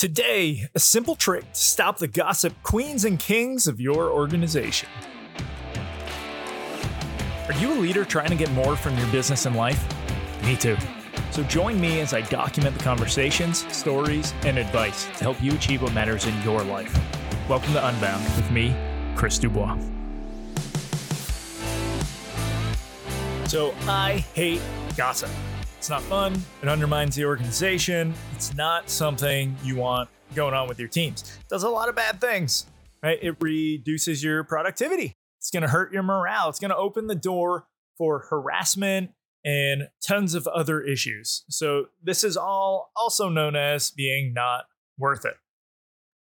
Today, a simple trick to stop the gossip queens and kings of your organization. Are you a leader trying to get more from your business and life? Me too. So join me as I document the conversations, stories, and advice to help you achieve what matters in your life. Welcome to Unbound with me, Chris Dubois. So, I hate gossip. It's not fun. It undermines the organization. It's not something you want going on with your teams. It does a lot of bad things, right? It reduces your productivity. It's going to hurt your morale. It's going to open the door for harassment and tons of other issues. So, this is all also known as being not worth it.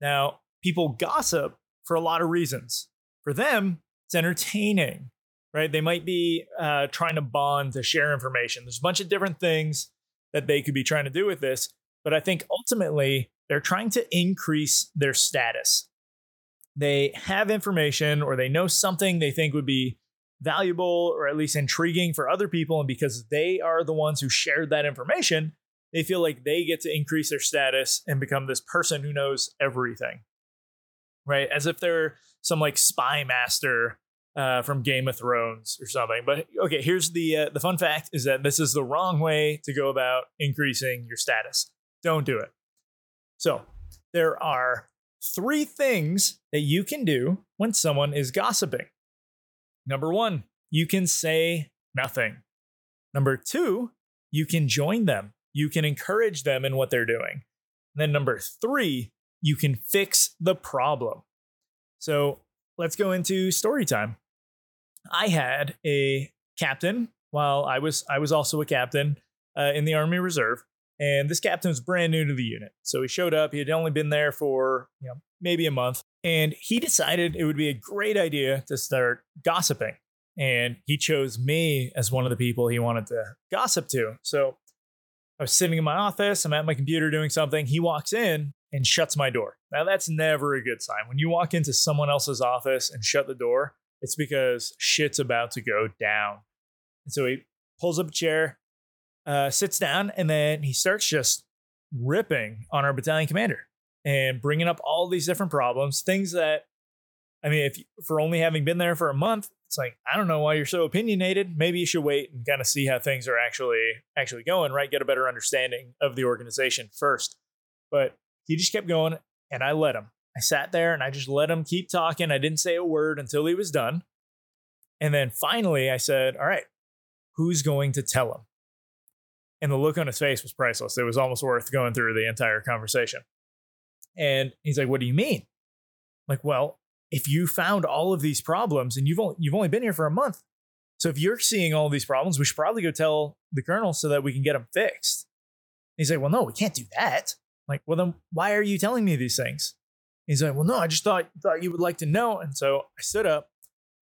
Now, people gossip for a lot of reasons. For them, it's entertaining right? They might be uh, trying to bond to share information. There's a bunch of different things that they could be trying to do with this, but I think ultimately they're trying to increase their status. They have information or they know something they think would be valuable or at least intriguing for other people. And because they are the ones who shared that information, they feel like they get to increase their status and become this person who knows everything, right? As if they're some like spy master uh, from Game of Thrones or something. But okay, here's the uh, the fun fact: is that this is the wrong way to go about increasing your status. Don't do it. So there are three things that you can do when someone is gossiping. Number one, you can say nothing. Number two, you can join them. You can encourage them in what they're doing. And then number three, you can fix the problem. So let's go into story time. I had a captain while I was I was also a captain uh, in the Army Reserve, and this captain was brand new to the unit. So he showed up. He had only been there for you know maybe a month, and he decided it would be a great idea to start gossiping. And he chose me as one of the people he wanted to gossip to. So I was sitting in my office. I'm at my computer doing something. He walks in and shuts my door. Now that's never a good sign. When you walk into someone else's office and shut the door, it's because shit's about to go down. And so he pulls up a chair, uh, sits down, and then he starts just ripping on our battalion commander and bringing up all these different problems, things that, I mean, if for only having been there for a month, it's like I don't know why you're so opinionated. Maybe you should wait and kind of see how things are actually actually going, right? Get a better understanding of the organization first. But he just kept going, and I let him. I sat there and I just let him keep talking. I didn't say a word until he was done. And then finally I said, All right, who's going to tell him? And the look on his face was priceless. It was almost worth going through the entire conversation. And he's like, What do you mean? I'm like, well, if you found all of these problems and you've only, you've only been here for a month, so if you're seeing all these problems, we should probably go tell the colonel so that we can get them fixed. he's like, Well, no, we can't do that. I'm like, well, then why are you telling me these things? He's like, well, no, I just thought thought you would like to know. And so I stood up,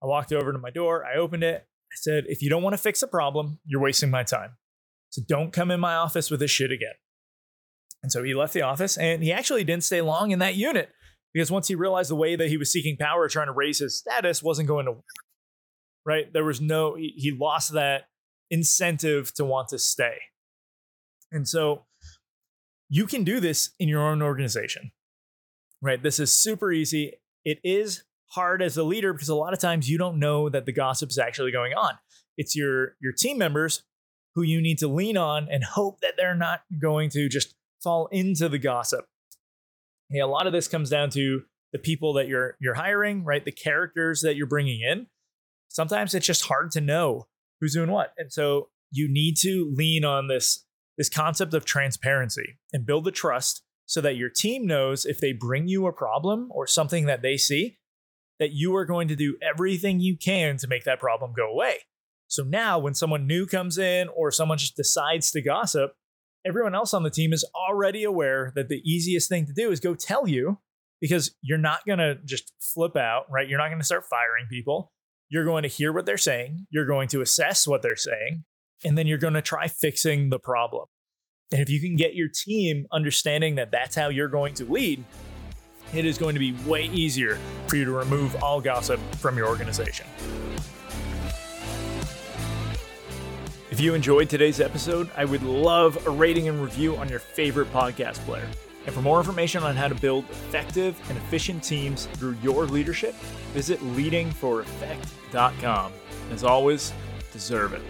I walked over to my door, I opened it. I said, if you don't want to fix a problem, you're wasting my time. So don't come in my office with this shit again. And so he left the office and he actually didn't stay long in that unit because once he realized the way that he was seeking power, trying to raise his status wasn't going to work. Right? There was no, he, he lost that incentive to want to stay. And so you can do this in your own organization right? This is super easy. It is hard as a leader because a lot of times you don't know that the gossip is actually going on. It's your your team members who you need to lean on and hope that they're not going to just fall into the gossip. Hey, a lot of this comes down to the people that you're you're hiring, right? The characters that you're bringing in. Sometimes it's just hard to know who's doing what. And so you need to lean on this this concept of transparency and build the trust so that your team knows if they bring you a problem or something that they see, that you are going to do everything you can to make that problem go away. So now, when someone new comes in or someone just decides to gossip, everyone else on the team is already aware that the easiest thing to do is go tell you because you're not going to just flip out, right? You're not going to start firing people. You're going to hear what they're saying, you're going to assess what they're saying, and then you're going to try fixing the problem. And if you can get your team understanding that that's how you're going to lead, it is going to be way easier for you to remove all gossip from your organization. If you enjoyed today's episode, I would love a rating and review on your favorite podcast player. And for more information on how to build effective and efficient teams through your leadership, visit leadingforeffect.com. As always, deserve it.